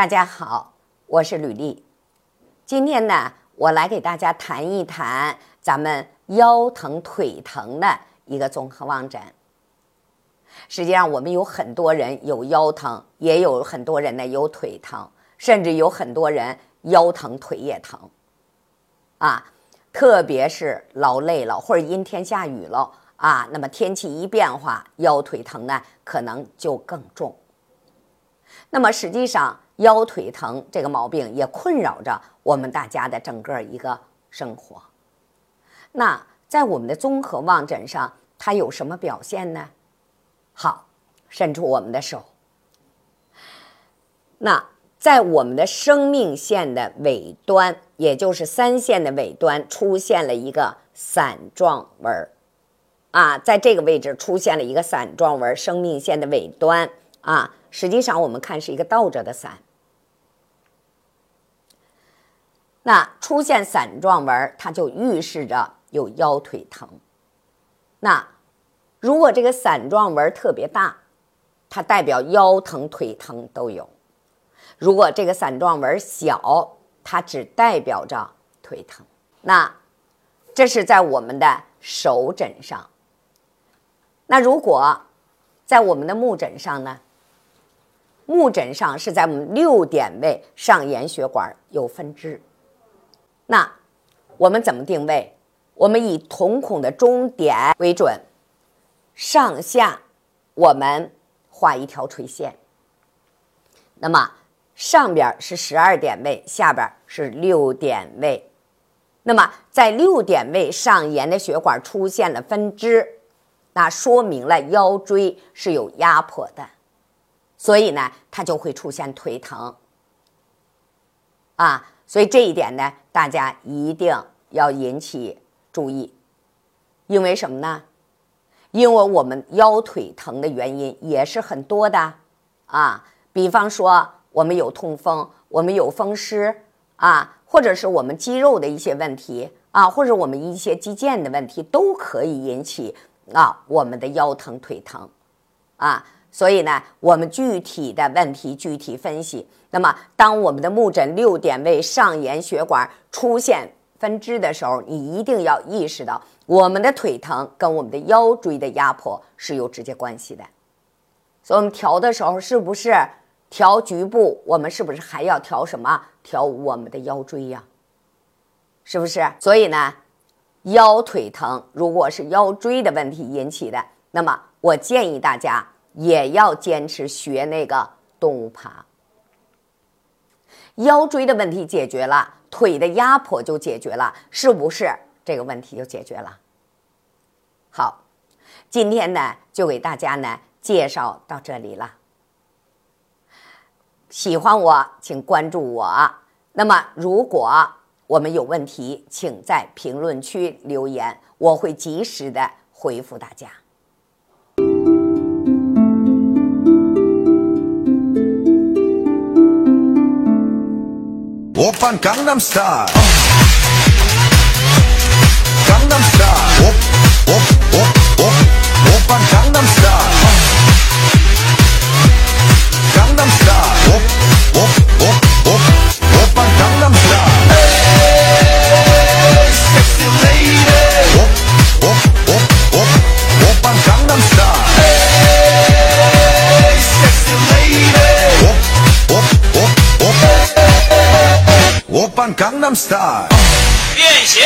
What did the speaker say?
大家好，我是吕丽。今天呢，我来给大家谈一谈咱们腰疼腿疼的一个综合望诊。实际上，我们有很多人有腰疼，也有很多人呢有腿疼，甚至有很多人腰疼腿也疼。啊，特别是劳累了或者阴天下雨了啊，那么天气一变化，腰腿疼呢可能就更重。那么实际上，腰腿疼这个毛病也困扰着我们大家的整个一个生活。那在我们的综合望诊上，它有什么表现呢？好，伸出我们的手。那在我们的生命线的尾端，也就是三线的尾端，出现了一个伞状纹儿啊，在这个位置出现了一个伞状纹，生命线的尾端啊，实际上我们看是一个倒着的伞。那出现伞状纹，它就预示着有腰腿疼。那如果这个伞状纹特别大，它代表腰疼腿疼都有；如果这个伞状纹小，它只代表着腿疼。那这是在我们的手诊上。那如果在我们的目诊上呢？目诊上是在我们六点位上沿血管有分支。那我们怎么定位？我们以瞳孔的中点为准，上下我们画一条垂线。那么上边是十二点位，下边是六点位。那么在六点位上沿的血管出现了分支，那说明了腰椎是有压迫的，所以呢，它就会出现腿疼。啊。所以这一点呢，大家一定要引起注意，因为什么呢？因为我们腰腿疼的原因也是很多的啊。比方说，我们有痛风，我们有风湿啊，或者是我们肌肉的一些问题啊，或者我们一些肌腱的问题，都可以引起啊我们的腰疼腿疼啊。所以呢，我们具体的问题具体分析。那么，当我们的目诊六点位上沿血管出现分支的时候，你一定要意识到，我们的腿疼跟我们的腰椎的压迫是有直接关系的。所以，我们调的时候是不是调局部？我们是不是还要调什么？调我们的腰椎呀？是不是？所以呢，腰腿疼如果是腰椎的问题引起的，那么我建议大家。也要坚持学那个动物爬，腰椎的问题解决了，腿的压迫就解决了，是不是这个问题就解决了？好，今天呢就给大家呢介绍到这里了。喜欢我，请关注我。那么，如果我们有问题，请在评论区留言，我会及时的回复大家。오빤강남스타일 강남스타일 版《江南 Style》。变形。